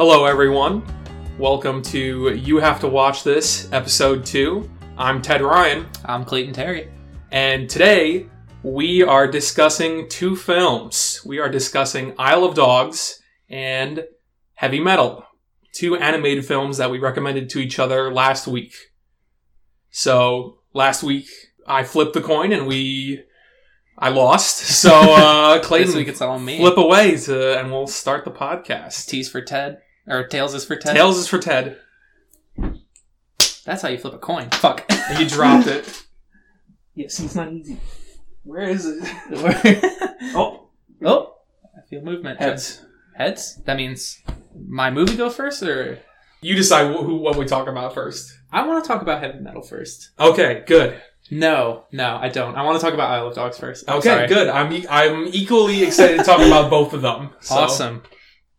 Hello, everyone. Welcome to You Have to Watch This, Episode 2. I'm Ted Ryan, I'm Clayton Terry. and today we are discussing two films. We are discussing Isle of Dogs and Heavy Metal, two animated films that we recommended to each other last week. So, last week I flipped the coin and we. I lost. So, uh, This Clayton, week it's all me. flip away to, and we'll start the podcast. Tease for Ted. Or Tails is for Ted. Tails is for Ted. That's how you flip a coin. Fuck. And you dropped it. Yeah, see, it's not easy. Where is it? oh, oh. I feel movement. heads. Heads? That means my movie go first or You decide wh- who what we talk about first. I want to talk about heavy metal first. Okay, good. No, no, I don't. I want to talk about Isle of Dogs first. I'm Okay, sorry. good. I'm e- I'm equally excited to talk about both of them. So- Awesome.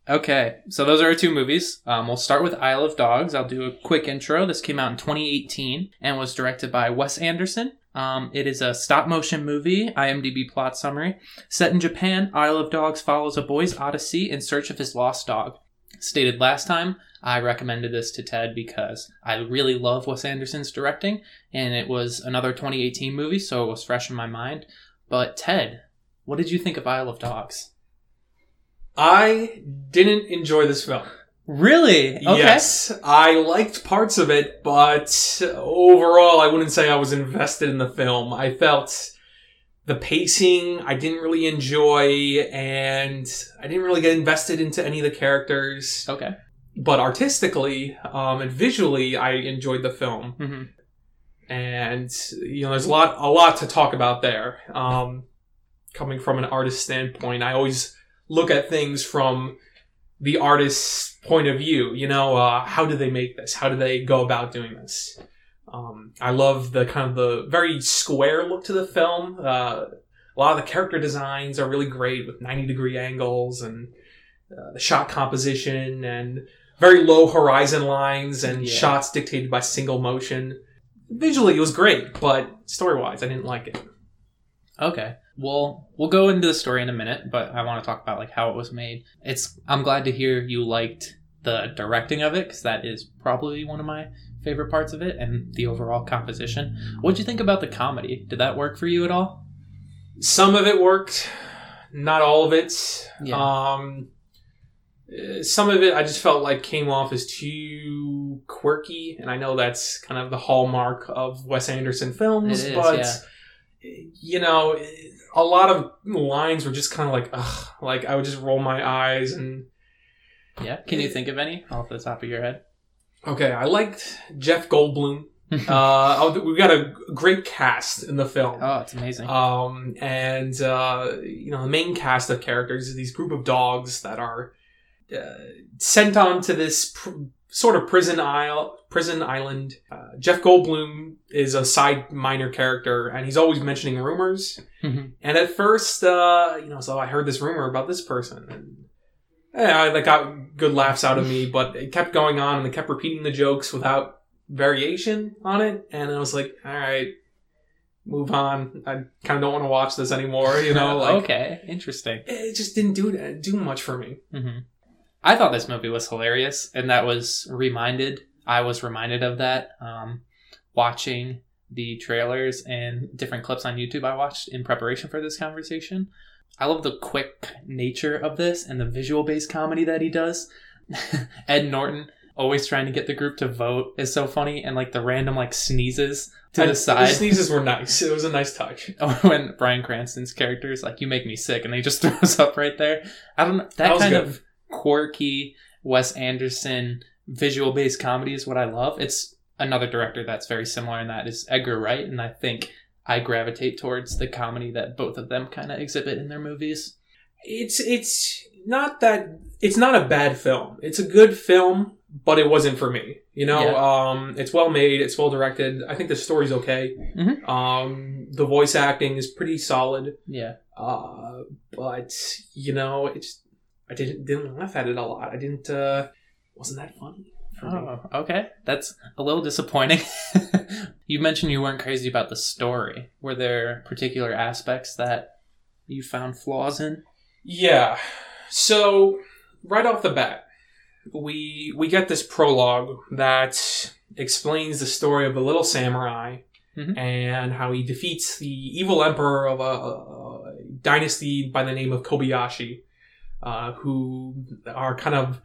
Okay, so those are our two movies. Um, we'll start with Isle of Dogs. I'll do a quick intro. This came out in 2018 and was directed by Wes Anderson. Um, it is a stop motion movie. IMDb plot summary. Set in Japan, Isle of Dogs follows a boy's odyssey in search of his lost dog. Stated last time, I recommended this to Ted because I really love Wes Anderson's directing, and it was another 2018 movie, so it was fresh in my mind. But Ted, what did you think of Isle of Dogs? I didn't enjoy this film. Really? Okay. Yes, I liked parts of it, but overall, I wouldn't say I was invested in the film. I felt the pacing I didn't really enjoy, and I didn't really get invested into any of the characters. Okay. But artistically um, and visually, I enjoyed the film. hmm and you know there's a lot a lot to talk about there um coming from an artist standpoint i always look at things from the artist's point of view you know uh how do they make this how do they go about doing this um i love the kind of the very square look to the film uh a lot of the character designs are really great with 90 degree angles and uh, the shot composition and very low horizon lines and Yeah. shots dictated by single motion visually it was great, but story wise, I didn't like it. Okay. Well, we'll go into the story in a minute, but I want to talk about like how it was made. It's I'm glad to hear you liked the directing of it because that is probably one of my favorite parts of it and the overall composition. What'd you think about the comedy? Did that work for you at all? Some of it worked, not all of it. Yeah. Um, uh, some of it I just felt like came off as too quirky, and I know that's kind of the hallmark of Wes Anderson films, is, but yeah. you know, a lot of lines were just kind of like, ugh, like I would just roll my eyes and. Yeah. Can you think of any off the top of your head? Okay, I liked Jeff Goldblum. uh, oh, we got a great cast in the film. oh, it's amazing. Um, and uh, you know the main cast of characters is these group of dogs that are uh, sent on to this pr- sort of prison isle, prison island. Uh, Jeff Goldblum is a side minor character, and he's always mentioning rumors. Mhm. And at first, uh, you know, so I heard this rumor about this person, and yeah, that got good laughs out of me. But it kept going on, and they kept repeating the jokes without variation on it, and I was like, all right, move on. I kind of don't want to watch this anymore. You know, like okay. Interesting. it just didn't do do much for me. hmm I thought this movie was hilarious, and that was reminded. I was reminded of that um, watching the trailers and different clips on YouTube I watched in preparation for this conversation. I love the quick nature of this and the visual based comedy that he does. Ed Norton always trying to get the group to vote is so funny, and like the random like sneezes to And the side. The sneezes were nice. It was a nice touch. When Bryan Cranston's character is like, "You make me sick," and he just throws up right there. I don't know that, That kind good. of quirky Wes Anderson visual based comedy is what I love. It's another director that's very similar in that is Edgar Wright, and I think I gravitate towards the comedy that both of them kind of exhibit in their movies. It's it's not that it's not a bad film. It's a good film, but it wasn't for me. You know, Yeah. um, it's well made. It's well directed. I think the story's okay. Mhm. Um, the voice acting is pretty solid. Yeah. Uh, but you know, it's I didn't didn't laugh at it a lot. I didn't. uh Wasn't that funny? Oh, okay. That's a little disappointing. you mentioned you weren't crazy about the story. Were there particular aspects that you found flaws in? Yeah. So right off the bat, we we get this prologue that explains the story of the little samurai Mhm. and how he defeats the evil emperor of a, a dynasty by the name of Kobayashi, uh, who are kind of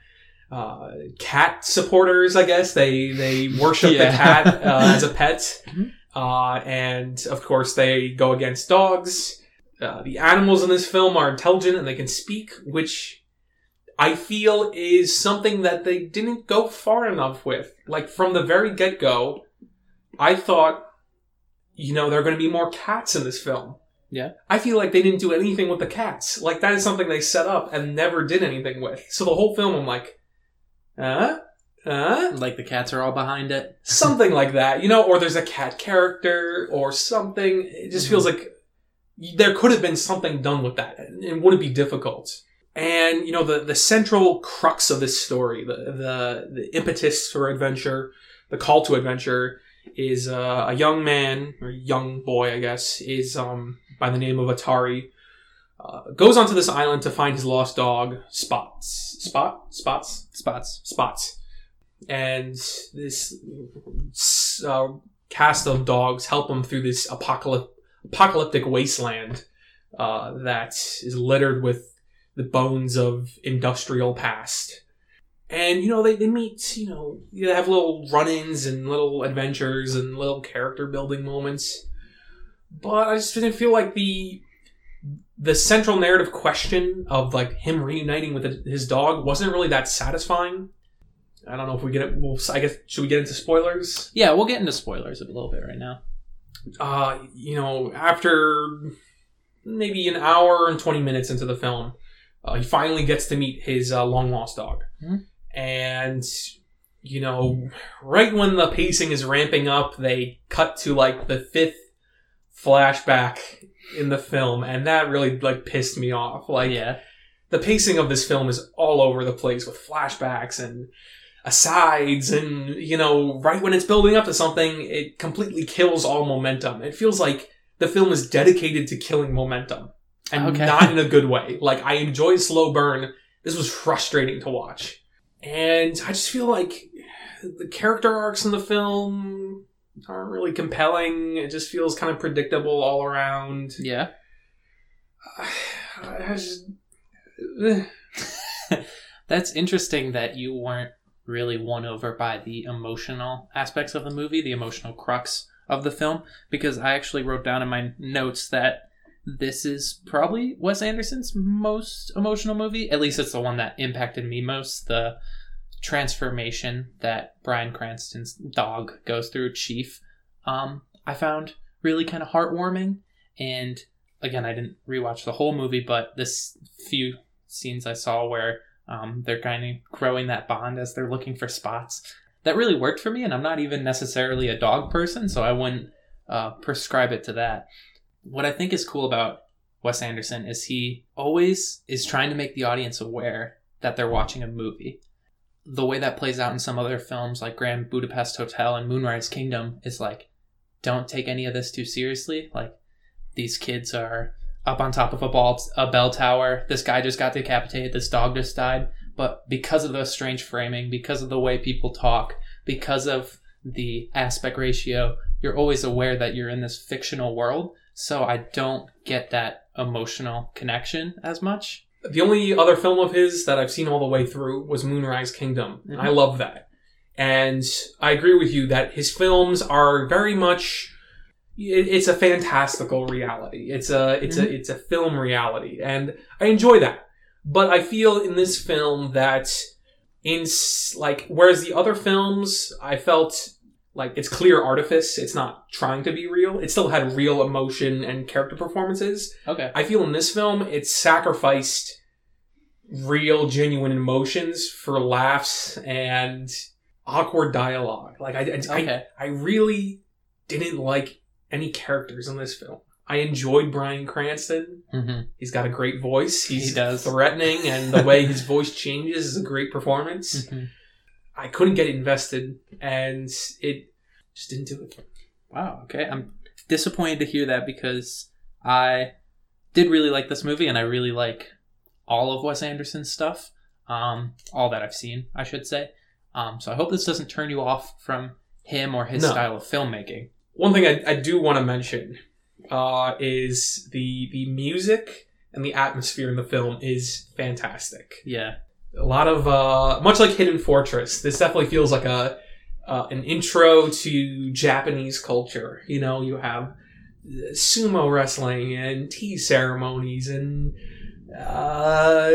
uh, cat supporters, I guess. They they worship Yeah. the cat uh, as a pet, Mhm. uh, and of course they go against dogs. Uh, the animals in this film are intelligent and they can speak, which I feel is something that they didn't go far enough with. Like from the very get go, I thought, you know, there are going to be more cats in this film. Yeah. I feel like they didn't do anything with the cats. Like that is something they set up and never did anything with. So the whole film, I'm like, huh? Huh? Like the cats are all behind it. something like that, you know, or there's a cat character or something. It just Mhm. feels like there could have been something done with that. and It wouldn't be difficult. And you know, the the central crux of this story, the the the impetus for adventure, the call to adventure, is uh, a young man or young boy, I guess, is um by the name of Atari. Uh, goes onto this island to find his lost dog, Spots. Spot? Spots? Spots. spots. And this uh, cast of dogs help him through this apocalyp- apocalyptic wasteland uh, that is littered with the bones of industrial past. And, you know, they, they meet, you know, they have little run ins and little adventures and little character building moments. But I just didn't feel like the the central narrative question of like him reuniting with his dog wasn't really that satisfying. I don't know if we get it. Well, I guess should we get into spoilers? Yeah, we'll get into spoilers a little bit right now. Uh, you know, after maybe an hour and twenty minutes into the film, uh, he finally gets to meet his uh, long lost dog, Mhm. and you know, right when the pacing is ramping up, they cut to like the fifth flashback in the film, and that really like pissed me off. Like, yeah. the pacing of this film is all over the place with flashbacks and asides and you know right when it's building up to something it completely kills all momentum it feels like the film is dedicated to killing momentum and Okay. not in a good way like i enjoy slow burn this was frustrating to watch and i just feel like the character arcs in the film aren't really compelling it just feels kind of predictable all around Yeah. I just, eh. That's interesting that you weren't really won over by the emotional aspects of the movie, the emotional crux of the film, because I actually wrote down in my notes that this is probably Wes Anderson's most emotional movie. At least it's the one that impacted me most. The transformation that Bryan Cranston's dog goes through, Chief, um, I found really kind of heartwarming. And again, I didn't rewatch the whole movie, but this few scenes I saw where um, they're kind of growing that bond as they're looking for spots. That really worked for me, and I'm not even necessarily a dog person, so I wouldn't uh, prescribe it to that. What I think is cool about Wes Anderson is he always is trying to make the audience aware that they're watching a movie. The way that plays out in some other films like Grand Budapest Hotel and Moonrise Kingdom is like, don't take any of this too seriously. Like, these kids are up on top of a ball a bell tower. This guy just got decapitated. This dog just died. But because of the strange framing, because of the way people talk, because of the aspect ratio, you're always aware that you're in this fictional world. So I don't get that emotional connection as much. The only other film of his that I've seen all the way through was Moonrise Kingdom. and I love that. And I agree with you that his films are very much it's a fantastical reality. It's a it's a mm-hmm. it's a film reality and I enjoy that. But I feel in this film that in like whereas the other films I felt like it's clear artifice, it's not trying to be real. It still had real emotion and character performances. Okay. I feel in this film it sacrificed real, genuine emotions for laughs and awkward dialogue. Like I, I, Okay. I, I really didn't like any characters in this film. I enjoyed Bryan Cranston. hmm He's got a great voice. He's He does. threatening, and the way his voice changes is a great performance. hmm I couldn't get invested, and it just didn't do it. Wow. Okay. I'm disappointed to hear that because I did really like this movie and I really like all of Wes Anderson's stuff. Um, all that I've seen, I should say. Um, so I hope this doesn't turn you off from him or his No. style of filmmaking. One thing I, I do want to mention uh, is the the music and the atmosphere in the film is fantastic. Yeah, A lot of uh, much like Hidden Fortress, this definitely feels like a uh, an intro to Japanese culture. You know, you have sumo wrestling and tea ceremonies and uh,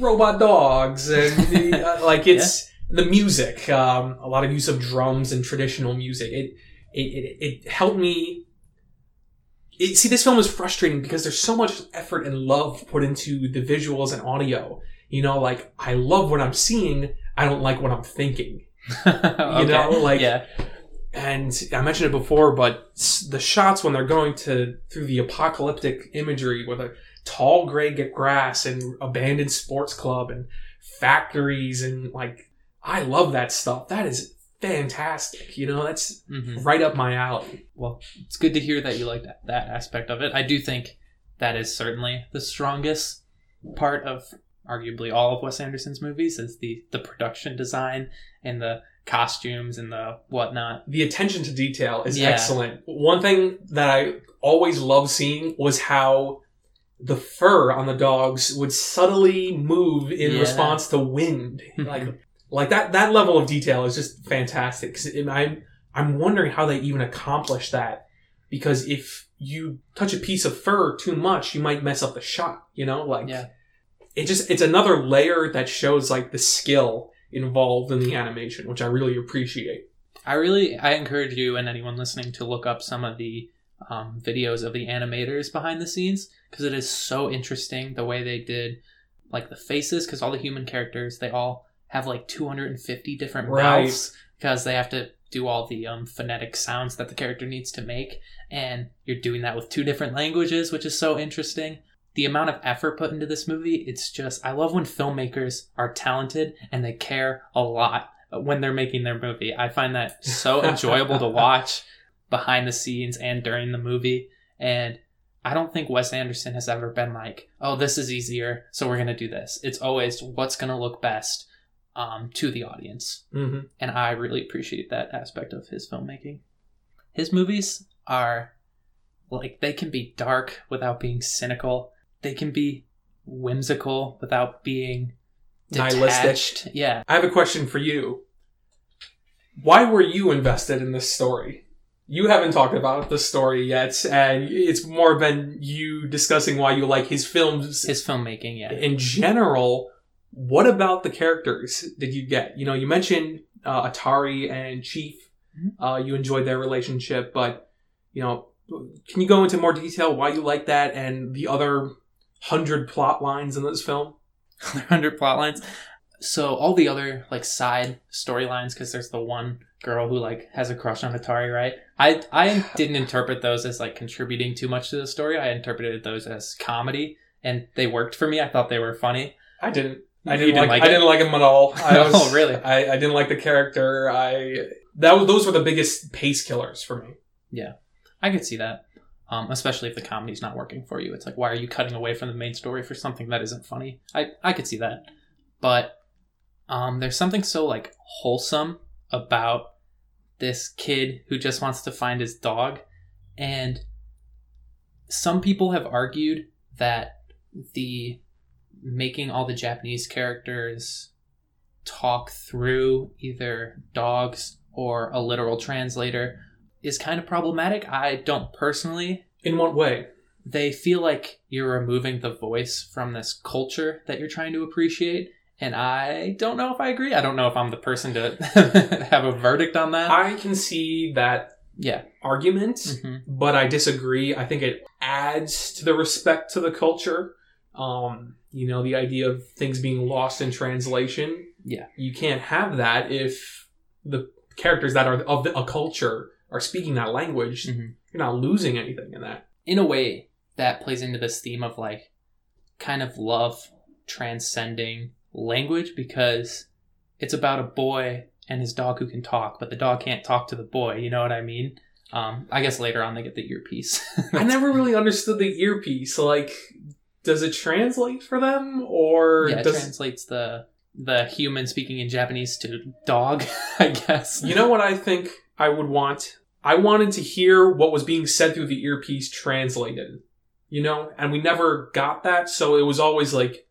robot dogs and uh, like it's the music. Um, a lot of use of drums and traditional music. It it, it, it helped me. It, see, this film is frustrating because there's so much effort and love put into the visuals and audio. You know, like I love what I'm seeing. I don't like what I'm thinking. you know, like- yeah, And I mentioned it before, but the shots when they're going to through the apocalyptic imagery with a tall gray grass and abandoned sports club and factories and like I love that stuff. That is fantastic. You know, that's hmm right up my alley. well, it's good to hear that you like that, that aspect of it. I do think that is certainly the strongest part of arguably all of Wes Anderson's movies is the the production design and the costumes and the whatnot. The attention to detail is Yeah. excellent. One thing that I always loved seeing was how the fur on the dogs would subtly move in Yeah. response to wind. Like like that that level of detail is just fantastic. I'm I'm wondering how they even accomplish that because if you touch a piece of fur too much, you might mess up the shot. You know, like Yeah. It just it's another layer that shows like the skill involved in the animation, which I really appreciate. I really I encourage you and anyone listening to look up some of the um, videos of the animators behind the scenes because it is so interesting the way they did like the faces because all the human characters they all have like 250 different Right. mouths because they have to do all the um, phonetic sounds that the character needs to make and you're doing that with two different languages which is so interesting the amount of effort put into this movie it's just i love when filmmakers are talented and they care a lot when they're making their movie. I find that so enjoyable to watch behind the scenes and during the movie. And i don't think wes anderson has ever been like oh this is easier so we're going to do this. It's always what's going to look best um, to the audience? Hmm and I really appreciate that aspect of his filmmaking. His movies are like they can be dark without being cynical. They can be whimsical without being Nihilistic. detached. Yeah. I have a question for you. Why were you invested in this story? You haven't talked about the story yet, and it's more been you discussing why you like his films His filmmaking, yeah. in general. What about the characters did you get? You know, you mentioned uh, Atari and Chief. Mhm. Uh, you enjoyed their relationship, but you know, can you go into more detail why you like that and the other hundred plot lines in this film? 100 plot lines. So all the other like side storylines, because there's the one girl who like has a crush on Atari, right? I I didn't interpret those as like contributing too much to the story. I interpreted those as comedy, and they worked for me. I thought they were funny. I didn't. I didn't, didn't like. like I didn't like him at all. I was, Oh, really? I, I didn't like the character. I that was, those were the biggest pace killers for me. Yeah, I could see that. Um, especially if the comedy's not working for you. It's like, why are you cutting away from the main story for something that isn't funny? I, I could see that. But um, there's something so like wholesome about this kid who just wants to find his dog. And some people have argued that the making all the Japanese characters talk through either dogs or a literal translator is kind of problematic. I don't personally. In what way? They feel like you're removing the voice from this culture that you're trying to appreciate. And I don't know if I agree. I don't know if I'm the person to have a verdict on that. I can see that yeah. argument, hmm but I disagree. I think it adds to the respect to the culture. Um, you know, the idea of things being lost in translation. Yeah. you can't have that if the characters that are of the, a culture are speaking that language. Mhm. You're not losing anything in that. In a way, that plays into this theme of like kind of love transcending language because it's about a boy and his dog who can talk, but the dog can't talk to the boy. You know what I mean? Um, I guess later on they get the earpiece. I never really understood the earpiece. Like, does it translate for them or yeah, it does translates the the human speaking in Japanese to dog, I guess. you know what I think I would want? I wanted to hear what was being said through the earpiece translated. You know, and we never got that, so it was always like,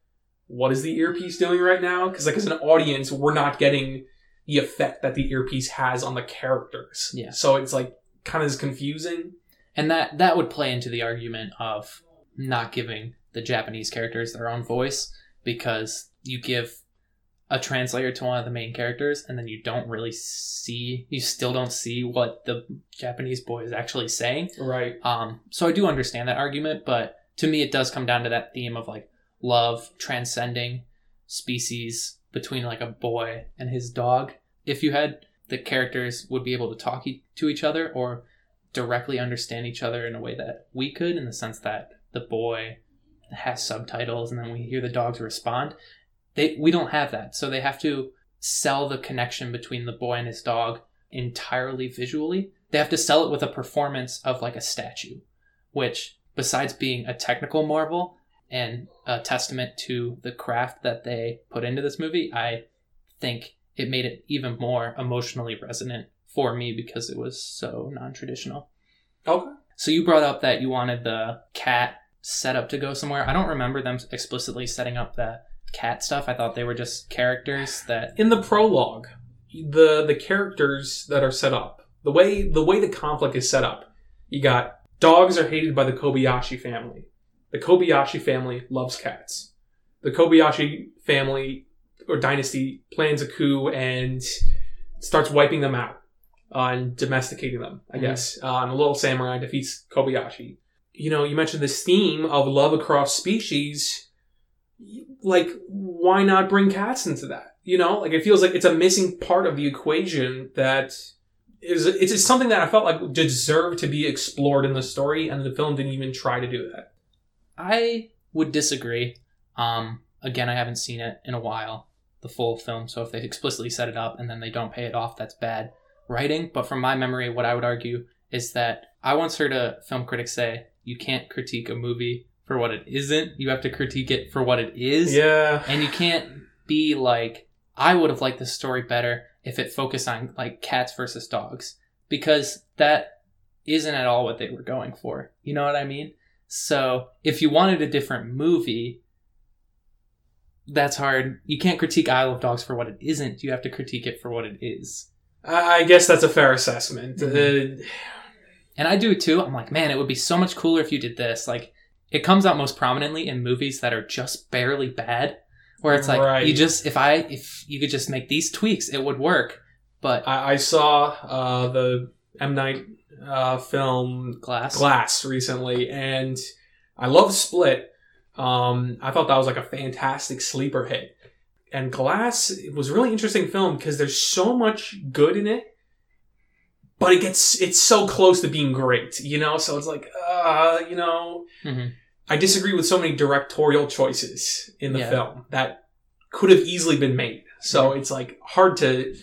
what is the earpiece doing right now? Because like as an audience, we're not getting the effect that the earpiece has on the characters. Yeah. So it's like kind of confusing. And that that would play into the argument of not giving the Japanese characters their own voice because you give a translator to one of the main characters and then you don't really see you still don't see what the Japanese boy is actually saying. Right. Um so I do understand that argument, but to me it does come down to that theme of like love transcending species between like a boy and his dog. If you had the characters would be able to talk e- to each other or directly understand each other in a way that we could in the sense that the boy has subtitles and then we hear the dogs respond they we don't have that so they have to sell the connection between the boy and his dog entirely visually they have to sell it with a performance of like a statue which besides being a technical marvel and a testament to the craft that they put into this movie i think it made it even more emotionally resonant for me because it was so non-traditional Okay. so you brought up that you wanted the cat setup to go somewhere. I don't remember them explicitly setting up the cat stuff. I thought they were just characters that In the prologue, the the characters that are set up, the way the way the conflict is set up, you got dogs are hated by the Kobayashi family. The Kobayashi family loves cats. The Kobayashi family or dynasty plans a coup and starts wiping them out uh, and domesticating them, I Mhm. guess. Uh, and a little samurai defeats Kobayashi. You know, you mentioned this theme of love across species. Like, why not bring cats into that? You know, like it feels like it's a missing part of the equation that is it's something that I felt like deserved to be explored in the story, and the film didn't even try to do that. I would disagree. Um, again, I haven't seen it in a while, the full film. So if they explicitly set it up and then they don't pay it off, that's bad writing. But from my memory, what I would argue is that I once heard a film critic say, "You can't critique a movie for what it isn't. You have to critique it for what it is." Yeah, and you can't be like i would have liked this story better if it focused on like cats versus dogs because that isn't at all what they were going for you know what i mean so if you wanted a different movie that's hard you can't critique isle of dogs for what it isn't you have to critique it for what it is I guess that's a fair assessment. Mhm. Uh, And I do too. I'm like, man, it would be so much cooler if you did this. Like, it comes out most prominently in movies that are just barely bad, where it's like Right. you just if I if you could just make these tweaks, it would work. But I, I saw uh, the M Night uh, film Glass, Glass recently, and I love Split. Um, I thought that was like a fantastic sleeper hit. And Glass was a really interesting film because there's so much good in it, but it gets it's so close to being great, you know. So it's like, uh, you know, Mhm. I disagree with so many directorial choices in the Yeah. film that could have easily been made. So it's like hard to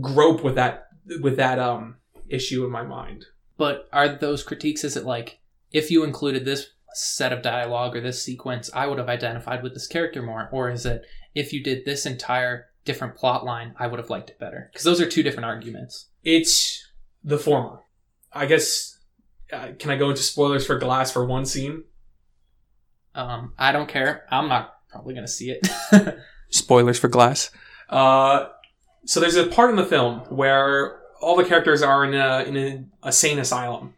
grope with that with that um issue in my mind. But are those critiques? Is it like if you included this set of dialogue or this sequence, I would have identified with this character more, or is it if you did this entire different plot line, I would have liked it better? Because those are two different arguments. It's the former. I guess. Uh, can I go into spoilers for Glass for one scene? Um, I don't care. I'm not probably gonna see it. Spoilers for Glass. Uh, so there's a part in the film where all the characters are in a in a, a sane asylum.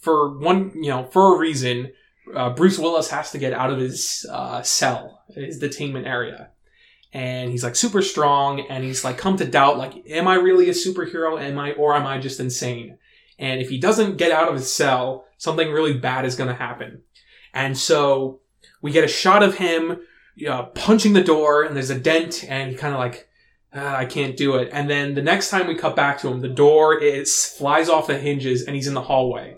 For one, you know, for a reason, uh, Bruce Willis has to get out of his uh, cell, his detainment area, and he's like super strong, and he's like come to doubt, like, am I really a superhero? Am I, or am I just insane? And if he doesn't get out of his cell, something really bad is going to happen. And so we get a shot of him uh, punching the door, and there's a dent, and he kind of like, "Ah, I can't do it. And then the next time we cut back to him, the door is flies off the hinges, and he's in the hallway.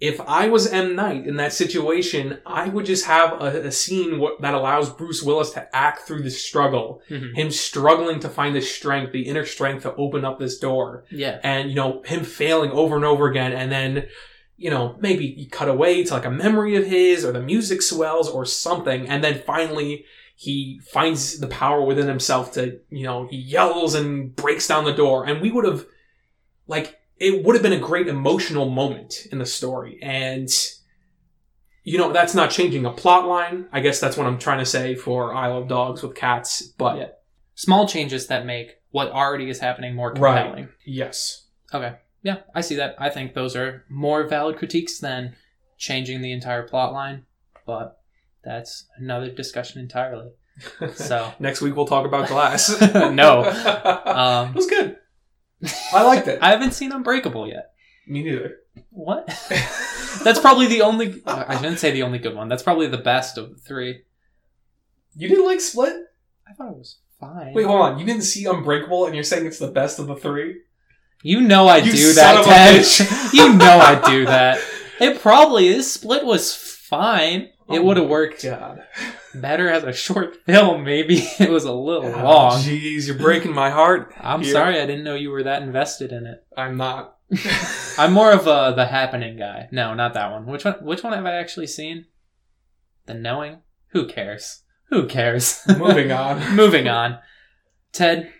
If I was M Night in that situation, I would just have a, a scene wh- that allows Bruce Willis to act through the struggle, Mhm. him struggling to find the strength, the inner strength to open up this door Yeah. and you know him failing over and over again and then you know, maybe you cut away to like a memory of his or the music swells or something. And then finally he finds the power within himself to, you know, he yells and breaks down the door. And we would have, like, it would have been a great emotional moment in the story. And, you know, that's not changing a plot line. I guess that's what I'm trying to say for Isle of Dogs with cats. But Yeah. Small changes that make what already is happening more compelling. Right. yes. Okay. Yeah, I see that. I think those are more valid critiques than changing the entire plot line, but that's another discussion entirely. So, Next week we'll talk about Glass. No. it um, was good. I liked it. I haven't seen Unbreakable yet. Me neither. What? That's probably the only. I shouldn't say the only good one. That's probably the best of the three. You didn't like Split? I thought it was fine. Wait, hold on. You didn't see Unbreakable, and you're saying it's the best of the three? You know I You do son that, of a Ted. you know I do that. It probably is. Split was fine. It Oh would have oh worked God. better as a short film. Maybe it was a little Oh, long. Jeez, you're breaking my heart. I'm Here. sorry, I didn't know you were that invested in it. I'm not. I'm more of a the happening guy. No, not that one. Which one? Which one have I actually seen? The knowing. Who cares? Who cares? Moving on. Moving on. Ted,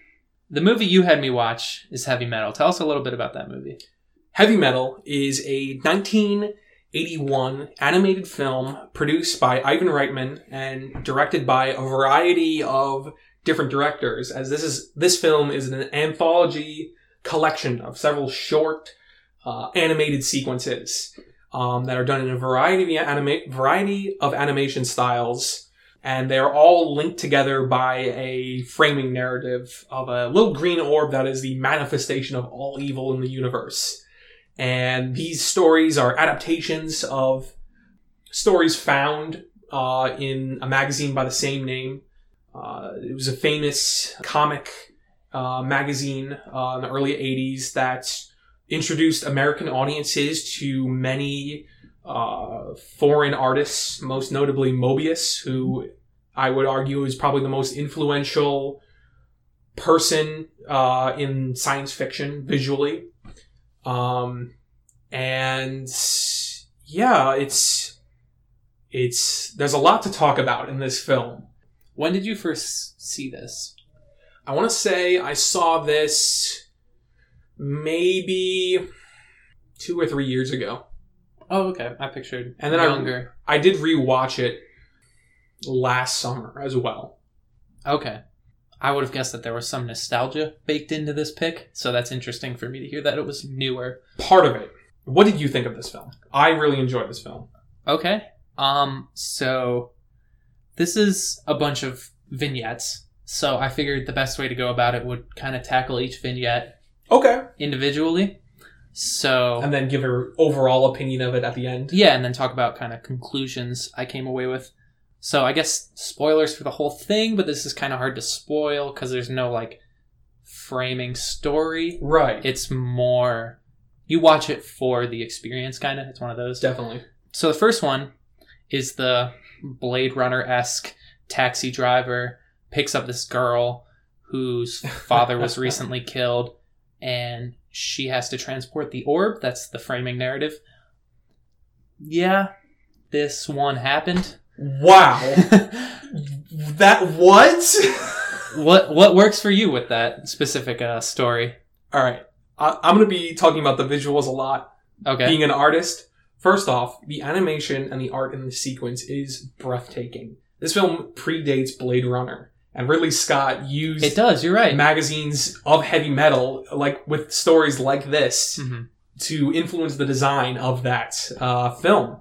the movie you had me watch is Heavy Metal. Tell us a little bit about that movie. Heavy Metal is a 1981 animated film produced by Ivan Reitman and directed by a variety of different directors. As this is this film is an anthology collection of several short uh, animated sequences um, that are done in a variety of anima- variety of animation styles. And they're all linked together by a framing narrative of a little green orb that is the manifestation of all evil in the universe. And these stories are adaptations of stories found uh, in a magazine by the same name. Uh, it was a famous comic uh, magazine uh, in the early 80s that introduced American audiences to many uh, foreign artists, most notably Moebius, who I would argue is probably the most influential person uh, in science fiction visually. Um, and yeah, it's it's there's a lot to talk about in this film. When did you first see this? I want to say I saw this maybe two or three years ago. Oh, okay. I pictured And then I- younger. I did rewatch it last summer as well. Okay. I would have guessed that there was some nostalgia baked into this pick, so that's interesting for me to hear that it was newer. Part of it. What did you think of this film? I really enjoyed this film. Okay. Um, so this is a bunch of vignettes. So I figured the best way to go about it would kind of tackle each vignette Okay. individually. So And then give her overall opinion of it at the end. yeah, and then talk about kind of conclusions I came away with. So I guess spoilers for the whole thing, but this is kind of hard to spoil because there's no like framing story. Right. It's more you watch it for the experience, kind of. It's one of those. Definitely. So the first one is the Blade Runner esque taxi driver picks up this girl whose father was recently killed, and she has to transport the orb. That's the framing narrative. Yeah, this one happened. Wow. that what? what what works for you with that specific uh, story? All right. I, I'm going to be talking about the visuals a lot. Okay. Being an artist, first off, the animation and the art in the sequence is breathtaking. This film predates Blade Runner, and Ridley Scott used it does. You're right. magazines of heavy metal, like with stories like this, Mhm. to influence the design of that uh, film.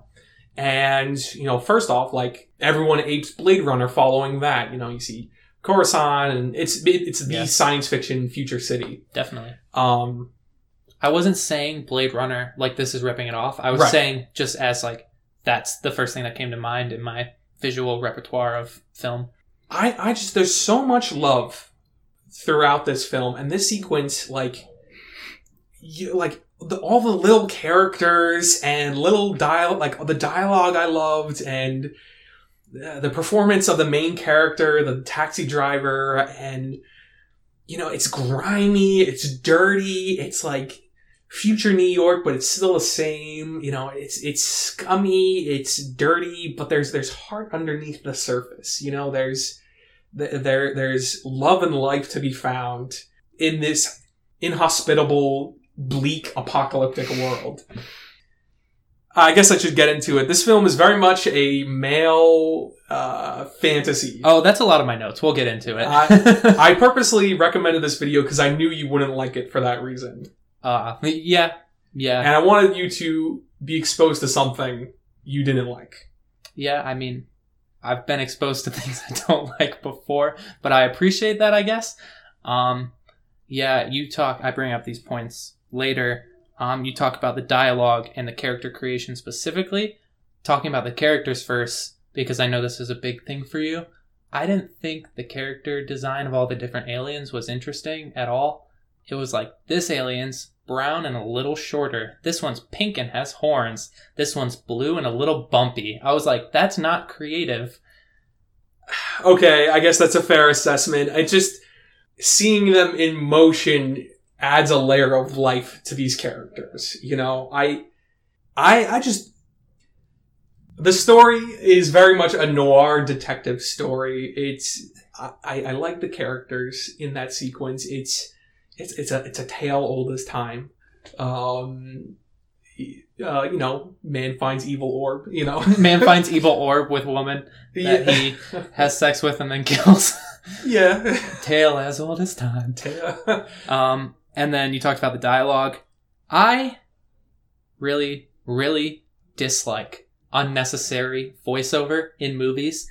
And you know, first off, like everyone apes Blade Runner following that. You know, you see Coruscant, and it's it, it's the science fiction future city. Definitely. Um, I wasn't saying Blade Runner like this is ripping it off. I was Right. saying just as like that's the first thing that came to mind in my visual repertoire of film. I I just there's so much love throughout this film, and this sequence, like you like the, all the little characters and little dial like the dialogue I loved and the, the performance of the main character, the taxi driver, and you know it's grimy, it's dirty, it's like future New York, but it's still the same. You know, it's it's scummy, it's dirty, but there's there's heart underneath the surface. You know, there's there there's love and life to be found in this inhospitable, bleak, apocalyptic world. I guess I should get into it. This film is very much a male uh, fantasy. Oh, that's a lot of my notes. We'll get into it. I, I purposely recommended this video because I knew you wouldn't like it for that reason. uh, yeah, yeah, And I wanted you to be exposed to something you didn't like. yeah. I mean, I've been exposed to things I don't like before, but I appreciate that. I guess. Um, yeah, you talk. I bring up these points later. Um, you talk about the dialogue and the character creation specifically. Talking about the characters first, because I know this is a big thing for you. I didn't think the character design of all the different aliens was interesting at all. It was like this alien's brown and a little shorter. This one's pink and has horns. This one's blue and a little bumpy. I was like, that's not creative. Okay, I guess that's a fair assessment. I just seeing them in motion adds a layer of life to these characters. You know, I, I, I just the story is very much a noir detective story. It's I, I like the characters in that sequence. It's it's it's a it's a tale old as time. Um, uh, you know, man finds evil orb. You know, Man finds evil orb with woman that he has sex with and then kills. yeah. Tale as old as time. yeah. Um, and then you talked about the dialogue. I really, really dislike unnecessary voiceover in movies.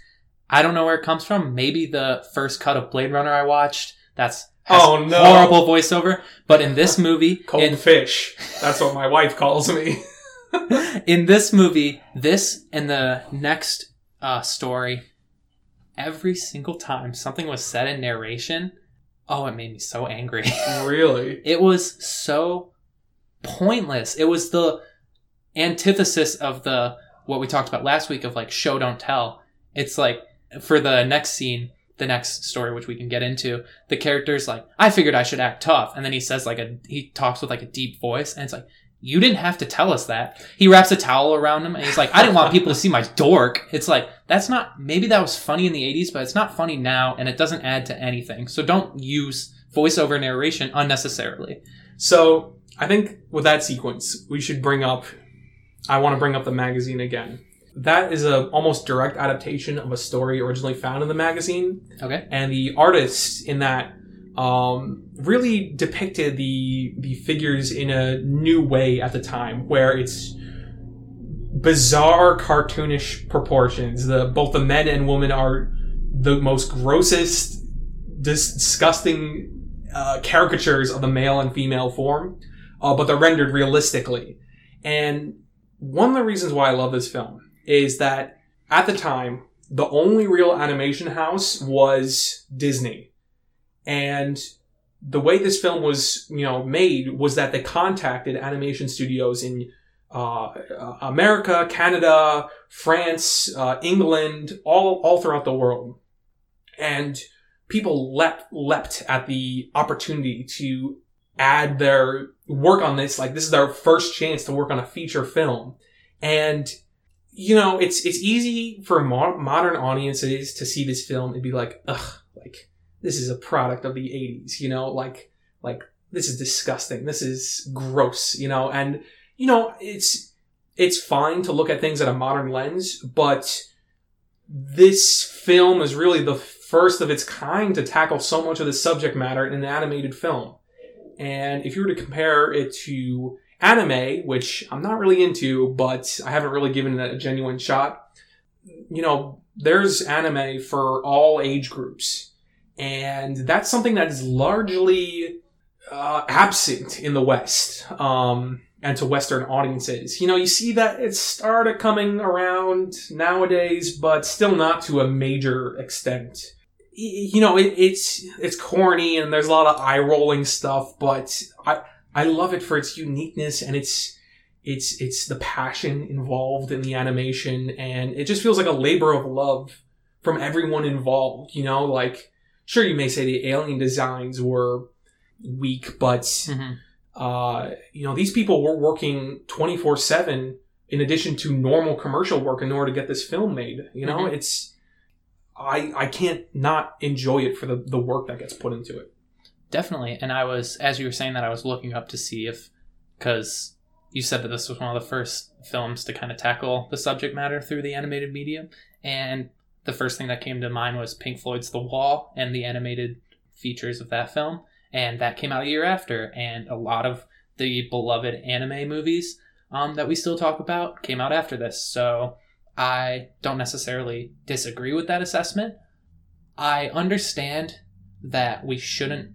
I don't know where it comes from. Maybe the first cut of Blade Runner I watched. That's Oh, no. horrible voiceover. But in this movie, Cold in, fish. That's what my wife calls me. in this movie, this and the next uh, story, every single time something was said in narration, oh, it made me so angry. really? it was so pointless. It was the antithesis of the what we talked about last week of like show don't tell. It's like for the next scene, the next story which we can get into, the character's like, I figured I should act tough, and then he says like a he talks with like a deep voice, and it's like you didn't have to tell us that. He wraps a towel around him and he's like, I didn't want people to see my dork. It's like, that's not, maybe that was funny in the 80s, but it's not funny now and it doesn't add to anything. So don't use voiceover narration unnecessarily. So I think with that sequence, we should bring up. I want to bring up the magazine again. That is a almost direct adaptation of a story originally found in the magazine, Okay. and the artist in that um, really depicted the the figures in a new way at the time, where it's bizarre cartoonish proportions. The both the men and women are the most grossest, dis- disgusting uh, caricatures of the male and female form, uh, but they're rendered realistically. And one of the reasons why I love this film is that at the time, the only real animation house was Disney. And the way this film was, you know, made was that they contacted animation studios in uh, America, Canada, France, uh, England, all all throughout the world, and people leapt leapt at the opportunity to add their work on this. Like this is their first chance to work on a feature film, and you know it's it's easy for mo- modern audiences to see this film and be like, ugh, like this is a product of the '80s. You know, like like this is disgusting. This is gross. You know, and you know it's it's fine to look at things at a modern lens, but this film is really the first of its kind to tackle so much of the subject matter in an animated film. And if you were to compare it to anime, which I'm not really into, but I haven't really given it a genuine shot, you know, there's anime for all age groups. And that's something that is largely uh, absent in the West um, and to Western audiences. You know, you see that it started coming around nowadays, but still not to a major extent. You know, it, it's it's corny and there's a lot of eye rolling stuff, but I I love it for its uniqueness and its it's it's the passion involved in the animation, and it just feels like a labor of love from everyone involved. You know, like sure you may say the alien designs were weak, but hmm uh, you know, these people were working 24 7 in addition to normal commercial work in order to get this film made. You know, Mhm. it's, I, I can't not enjoy it for the, the work that gets put into it. Definitely. And I was, as you were saying that, I was looking up to see if, because you said that this was one of the first films to kind of tackle the subject matter through the animated medium. And the first thing that came to mind was Pink Floyd's The Wall and the animated features of that film. And that came out a year after. And a lot of the beloved anime movies um, that we still talk about came out after this. So I don't necessarily disagree with that assessment. I understand that we shouldn't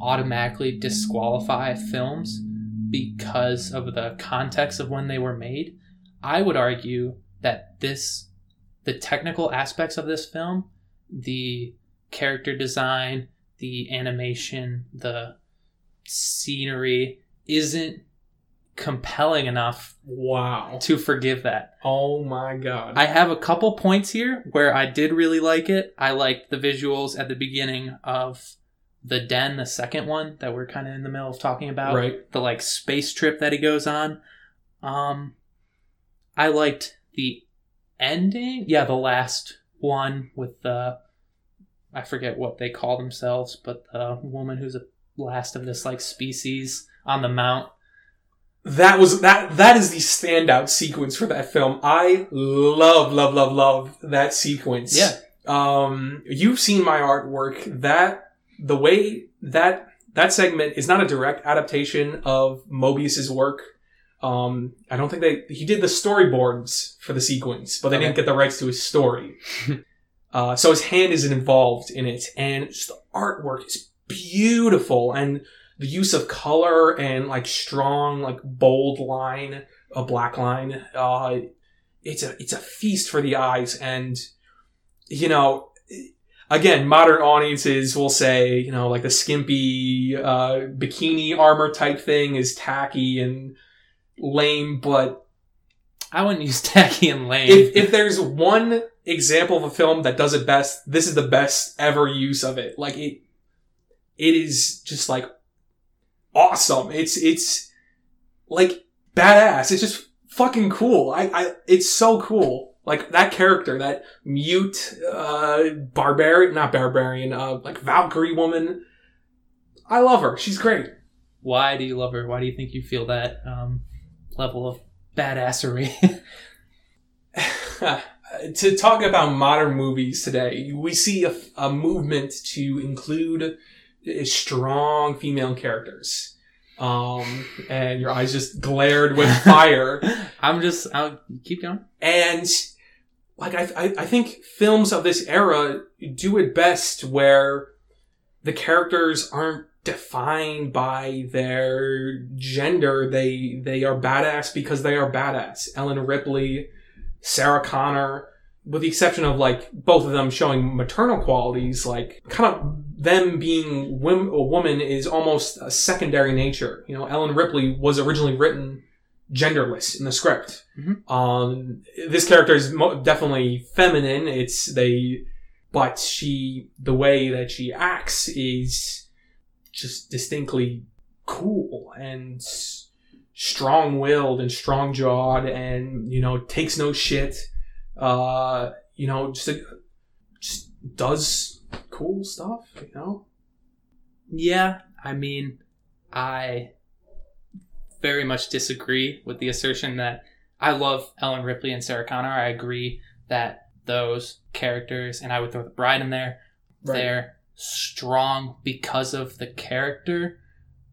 automatically disqualify films because of the context of when they were made. I would argue that this, the technical aspects of this film, the character design, the animation, the scenery, isn't compelling enough Wow. to forgive that. Oh my god. I have a couple points here where I did really like it. I liked the visuals at the beginning of the den, the second one that we're kind of in the middle of talking about. right. The like space trip that he goes on. Um, I liked the ending. Yeah, the last one with the I forget what they call themselves, but the woman who's a last of this like species on the mount. That was that that is the standout sequence for that film. I love love love love that sequence. Yeah. Um you've seen my artwork. That the way that that segment is not a direct adaptation of Moebius's work. Um I don't think they he did the storyboards for the sequence, but they Okay. didn't get the rights to his story. uh so his hand isn't involved in it and just the artwork is beautiful and the use of color and like strong like bold line a black line uh it's a it's a feast for the eyes and you know again modern audiences will say you know like the skimpy uh bikini armor type thing is tacky and lame but I wouldn't use tacky and lame. if if there's one example of a film that does it best this is the best ever use of it. Like it it is just like awesome. It's it's like badass. It's just fucking cool. I i it's so cool. Like that character that mute uh barbarian not barbarian uh like valkyrie woman. I love her. She's great. Why do you love her? Why do you think you feel that um, level of badassery? to talk about modern movies today, we see a, a movement to include strong female characters. Um, and your eyes just glared with fire. I'm just. I'll keep going. And like I, I, I think films of this era do it best where the characters aren't defined by their gender. They they are badass because they are badass. Ellen Ripley, Sarah Connor, with the exception of like both of them showing maternal qualities, like kind of them being a woman is almost a secondary nature. You know, Ellen Ripley was originally written genderless in the script. Um, this character is mo- definitely feminine. It's they, but she, the way that she acts is just distinctly cool and strong willed and strong jawed and, you know, takes no shit. Uh, you know, just, just does cool stuff, you know? Yeah, I mean, I very much disagree with the assertion that I love Ellen Ripley and Sarah Connor. I agree that those characters, and I would throw the bride in there, they're strong because of the character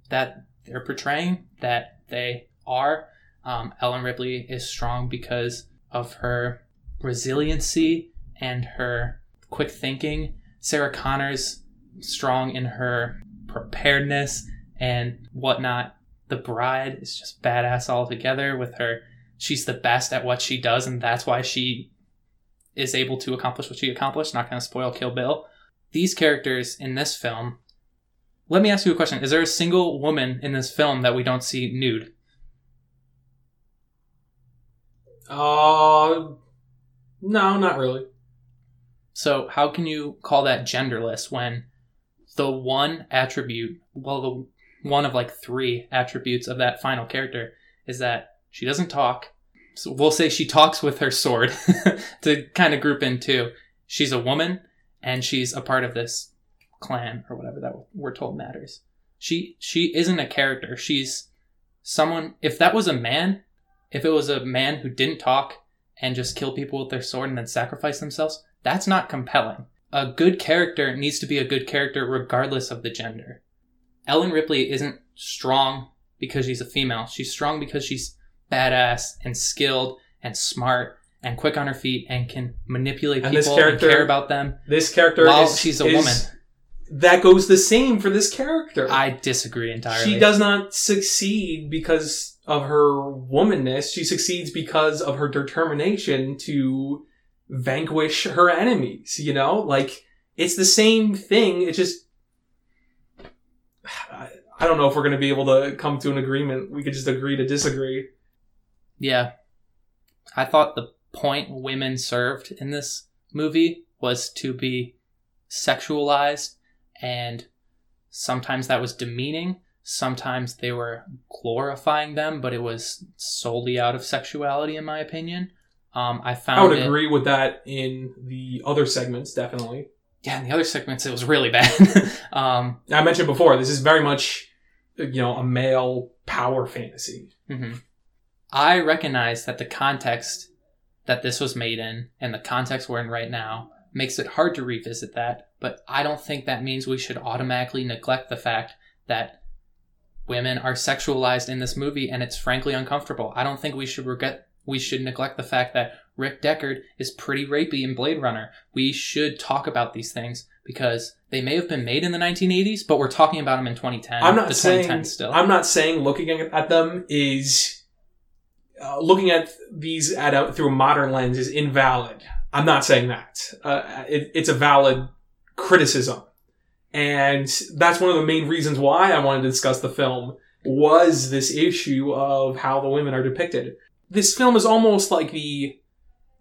that they're portraying, that they are. Um, Ellen Ripley is strong because of her resiliency and her quick thinking. Sarah Connor's strong in her preparedness and whatnot. The bride is just badass altogether with her. She's the best at what she does, and that's why she is able to accomplish what she accomplished. Not going to spoil Kill Bill. These characters in this film. Let me ask you a question. Is there a single woman in this film that we don't see nude? Uh, no, not really. So how can you call that genderless when the one attribute, well, the one of like three attributes of that final character is that she doesn't talk. So we'll say she talks with her sword to kind of group in two. She's a woman and she's a part of this clan or whatever that we're told matters. She she isn't a character. She's someone if that was a man, if it was a man who didn't talk and just kill people with their sword and then sacrifice themselves, that's not compelling. A good character needs to be a good character regardless of the gender. Ellen Ripley isn't strong because she's a female. She's strong because she's badass and skilled and smart and quick on her feet and can manipulate And people and care about them. This character While is she's a is- woman. That goes the same for this character. I disagree entirely. She does not succeed because of her womanness. She succeeds because of her determination to vanquish her enemies. You know, like it's the same thing. It's just I, I don't know if we're going to be able to come to an agreement. We could just agree to disagree. Yeah. I thought the point women served in this movie was to be sexualized, and sometimes that was demeaning. Sometimes they were glorifying them, but it was solely out of sexuality, in my opinion. Um, I found I would it- agree with that in the other segments, definitely. Yeah, in the other segments, it was really bad. um, I mentioned before, this is very much, you know, a male power fantasy. hmm I recognize that the context that this was made in and the context we're in right now makes it hard to revisit that, but I don't think that means we should automatically neglect the fact that women are sexualized in this movie and it's frankly uncomfortable. I don't think we should regret we should neglect the fact that Rick Deckard is pretty rapey in Blade Runner. We should talk about these things because they may have been made in the 1980s, but we're talking about them in 2010. I'm not saying still. I'm not saying looking at them is uh, looking at these at a, through a modern lens is invalid. I'm not saying that. Uh, it, it's a valid criticism, and that's one of the main reasons why I wanted to discuss the film was this issue of how the women are depicted. This film is almost like the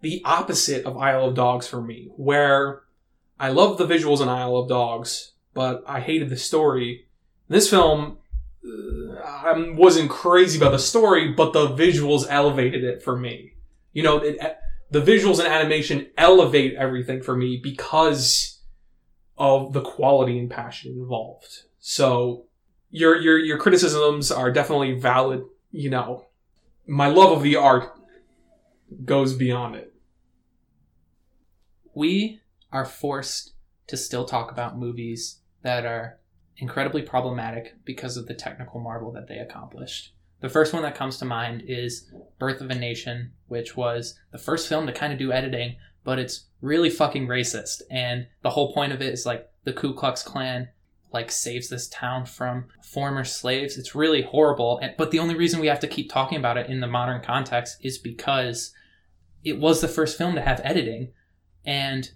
the opposite of Isle of Dogs for me, where I love the visuals in Isle of Dogs, but I hated the story. This film, I wasn't crazy about the story, but the visuals elevated it for me. You know, it, the visuals and animation elevate everything for me because of the quality and passion involved. So your your your criticisms are definitely valid. You know, my love of the art goes beyond it. we are forced to still talk about movies that are incredibly problematic because of the technical marvel that they accomplished. The first one that comes to mind is Birth of a Nation, which was the first film to kind of do editing, but it's really fucking racist. And the whole point of it is like the Ku Klux Klan like saves this town from former slaves. It's really horrible. But the only reason we have to keep talking about it in the modern context is because it was the first film to have editing. And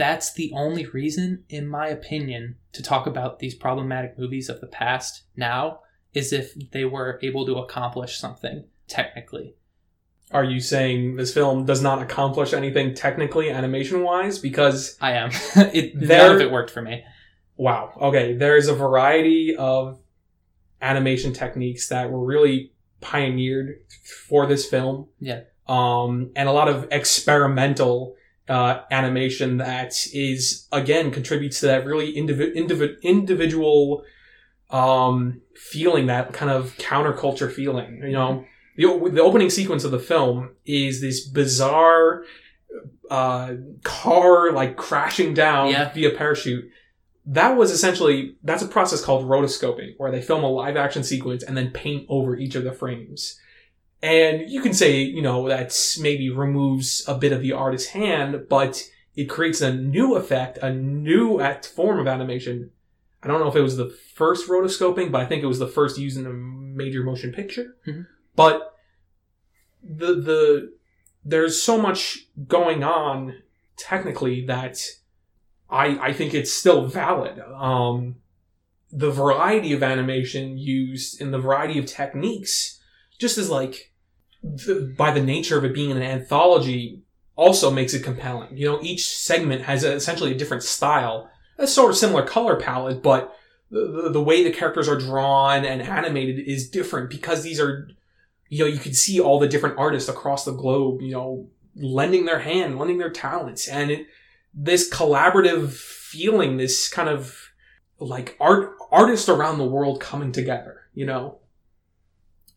that's the only reason, in my opinion, to talk about these problematic movies of the past now is if they were able to accomplish something technically. Are you saying this film does not accomplish anything technically, animation wise? Because I am. it, none of it worked for me. Wow. Okay. There's a variety of animation techniques that were really pioneered for this film. Yeah. Um, and a lot of experimental uh, animation that is again contributes to that really indivi- indivi- individual um, feeling, that kind of counterculture feeling. You know, the the opening sequence of the film is this bizarre uh, car like crashing down Yeah. via parachute that was essentially that's a process called rotoscoping where they film a live action sequence and then paint over each of the frames and you can say you know that's maybe removes a bit of the artist's hand but it creates a new effect a new act form of animation i don't know if it was the first rotoscoping but i think it was the first used in a major motion picture Mhm. but the the there's so much going on technically that I I think it's still valid. Um, the variety of animation used and the variety of techniques, just as like the, by the nature of it being an anthology, also makes it compelling. You know, each segment has a, essentially a different style, a sort of similar color palette, but the, the, way the characters are drawn and animated is different because these are, you know, you can see all the different artists across the globe, you know, lending their hand, lending their talents, and it, this collaborative feeling, this kind of like art artists around the world coming together, you know.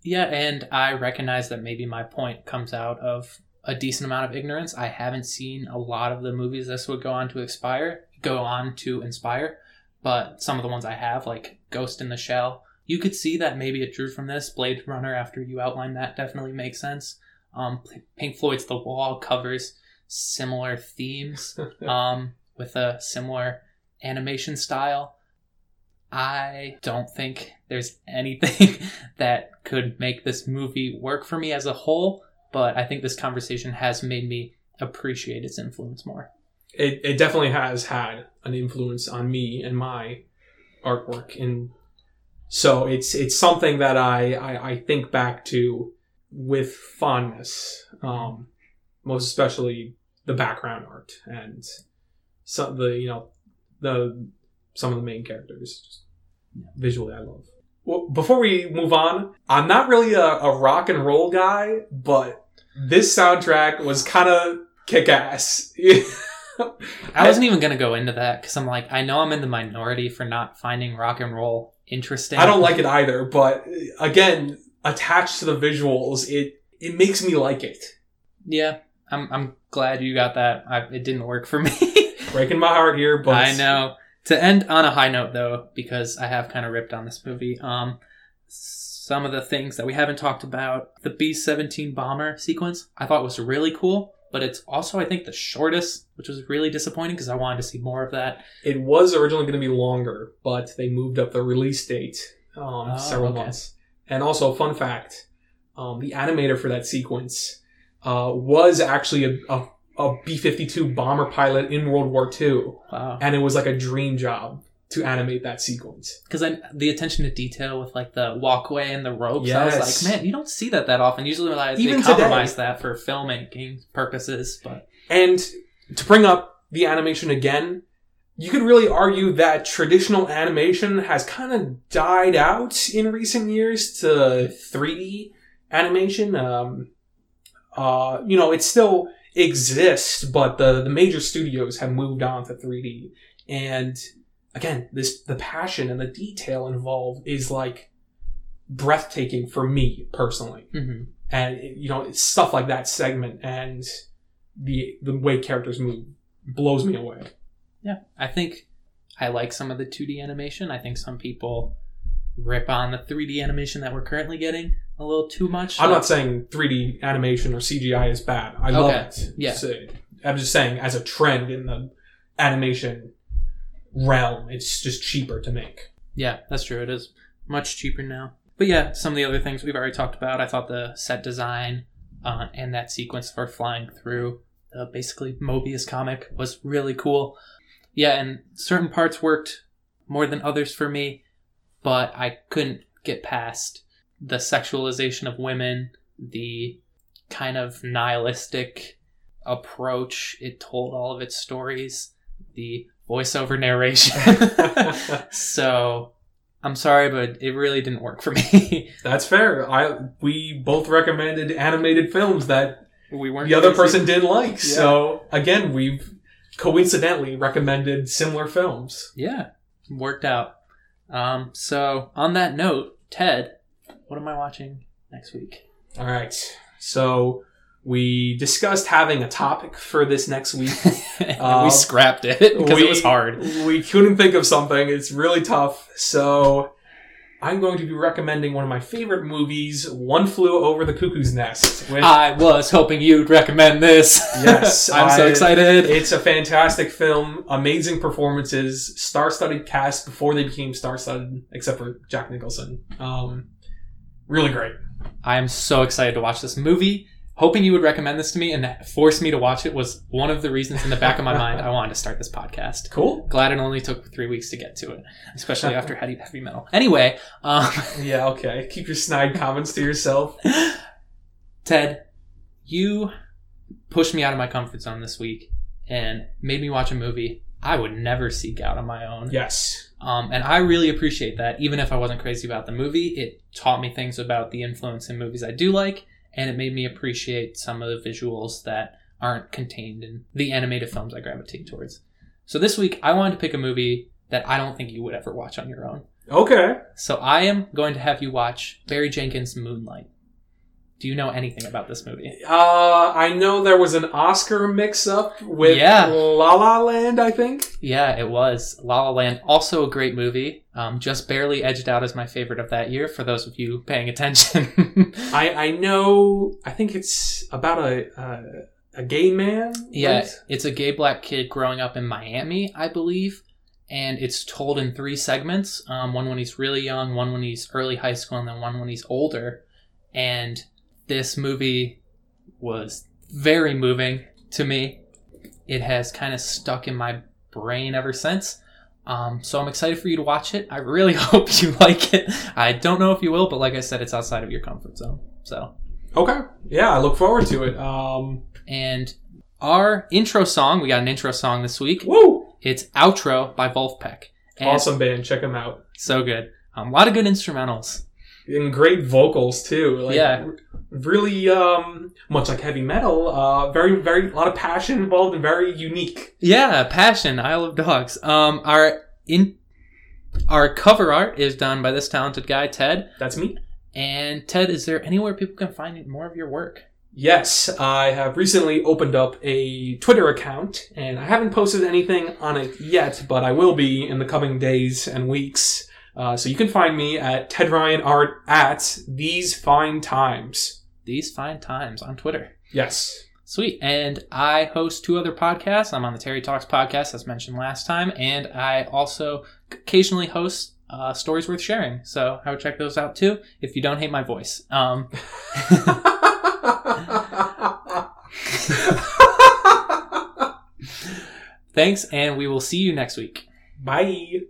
Yeah, and I recognize that maybe my point comes out of a decent amount of ignorance. I haven't seen a lot of the movies this would go on to expire, go on to inspire, but some of the ones I have, like Ghost in the Shell, you could see that maybe it drew from this. Blade Runner, after you outlined that, definitely makes sense. Um, Pink Floyd's The Wall covers similar themes um, with a similar animation style. I don't think there's anything that could make this movie work for me as a whole, but I think this conversation has made me appreciate its influence more. It, it definitely has had an influence on me and my artwork and so it's it's something that I, I, I think back to with fondness um, most especially the background art and some the you know the some of the main characters visually I love. Well, before we move on, I'm not really a, a rock and roll guy, but this soundtrack was kind of kick ass. I wasn't even gonna go into that because I'm like, I know I'm in the minority for not finding rock and roll interesting. I don't like it either, but again, attached to the visuals, it it makes me like it. Yeah, I'm I'm glad you got that. I, it didn't work for me. Breaking my heart here, but I know. To end on a high note, though, because I have kind of ripped on this movie. Um, some of the things that we haven't talked about, the B seventeen bomber sequence, I thought was really cool. But it's also, I think, the shortest, which was really disappointing because I wanted to see more of that. It was originally going to be longer, but they moved up the release date um, Oh, several okay. months. And also, fun fact: um, the animator for that sequence uh, was actually a, a, a B fifty two bomber pilot in World War II, Wow. and it was like a dream job to animate that sequence. Because the attention to detail with like the walkway and the ropes, I was like, man, you don't see that that often. Usually, like, Even they today. compromise that for filmmaking purposes. But And to bring up the animation again, you could really argue that traditional animation has kind of died out in recent years to 3D animation. Um, uh, you know, it's still exists, but the, the major studios have moved on to 3D. And again, this, the passion and the detail involved is like breathtaking for me personally mhm. and you know it's stuff like that segment and the the way characters move blows me away. yeah, I think I like some of the 2D animation. I think some people rip on the 3D animation that we're currently getting a little too much. I'm not saying 3D animation or CGI is bad. I love Okay. it. Yeah. So, I'm just saying as a trend in the animation realm, it's just cheaper to make. Yeah, that's true. It is much cheaper now. But yeah, some of the other things we've already talked about. I thought the set design uh, and that sequence for flying through the basically Moebius comic was really cool. Yeah, and certain parts worked more than others for me, but I couldn't get past the sexualization of women, the kind of nihilistic approach it told all of its stories, the voiceover narration. so I'm sorry, but it really didn't work for me. That's fair. I we both recommended animated films that we weren't the other person didn't like. So again, we've coincidentally recommended similar films. Yeah, worked out. Um, so on that note, Ted, what am I watching next week? All right. So we discussed having a topic for this next week. And Uh, we scrapped it because it was hard. We couldn't think of something. It's really tough. So I'm going to be recommending one of my favorite movies, One Flew Over the Cuckoo's Nest. With, I was hoping you'd recommend this. Yes, I'm so I- excited. it's a fantastic film, amazing performances, star-studded cast before they became star-studded, except for Jack Nicholson. Um, really great. I am so excited to watch this movie. Hoping you would recommend this to me and force me to watch it was one of the reasons in the back of my mind I wanted to start this podcast. Cool. Glad it only took three weeks to get to it, especially after heavy heavy metal. Anyway, um, Yeah, okay. Keep your snide comments to yourself. Ted, you pushed me out of my comfort zone this week and made me watch a movie I would never seek out on my own. Yes. Um, and I really appreciate that. Even if I wasn't crazy about the movie, it taught me things about the influence in movies I do like, and it made me appreciate some of the visuals that aren't contained in the animated films I gravitate towards. So this week, I wanted to pick a movie that I don't think you would ever watch on your own. Okay. So I am going to have you watch Barry Jenkins' Moonlight. Do you know anything about this movie? Uh, I know there was an Oscar mix-up with Yeah. La La Land. I think. Yeah, it was. La La Land, also a great movie. Um, just barely edged out as my favorite of that year for those of you paying attention. I I know. I think it's about a uh, a gay man. Yeah, right? it's a gay black kid growing up in Miami, I believe, and it's told in three segments. Um, one when he's really young, one when he's early high school, and then one when he's older. And this movie was very moving to me. It has kind of stuck in my brain ever since. Um, so I'm excited for you to watch it. I really hope you like it. I don't know if you will, but like I said, it's outside of your comfort zone. So Okay. Yeah, I look forward to it. Um. and our intro song, we got an intro song this week. Woo! It's Outro by Wolfpack. And Awesome band. Check them out. So good. Um, a lot of good instrumentals. And great vocals too. Like, Yeah. Really, um, much like heavy metal. Uh, very, very, a lot of passion involved and very unique. Yeah, Passion, Isle of Dogs. Um, our in our cover art is done by this talented guy, Ted. That's me. And Ted, is there anywhere people can find more of your work? Yes, I have recently opened up a Twitter account, and I haven't posted anything on it yet, but I will be in the coming days and weeks. Uh, so you can find me at Ted Ryan Art at These Fine Times. These fine times on Twitter. Yes. Sweet. And I host two other podcasts. I'm on the Terry Talks podcast, as mentioned last time, and I also occasionally host uh, Stories Worth Sharing. So I would check those out too if you don't hate my voice. Um, thanks, and we will see you next week. Bye.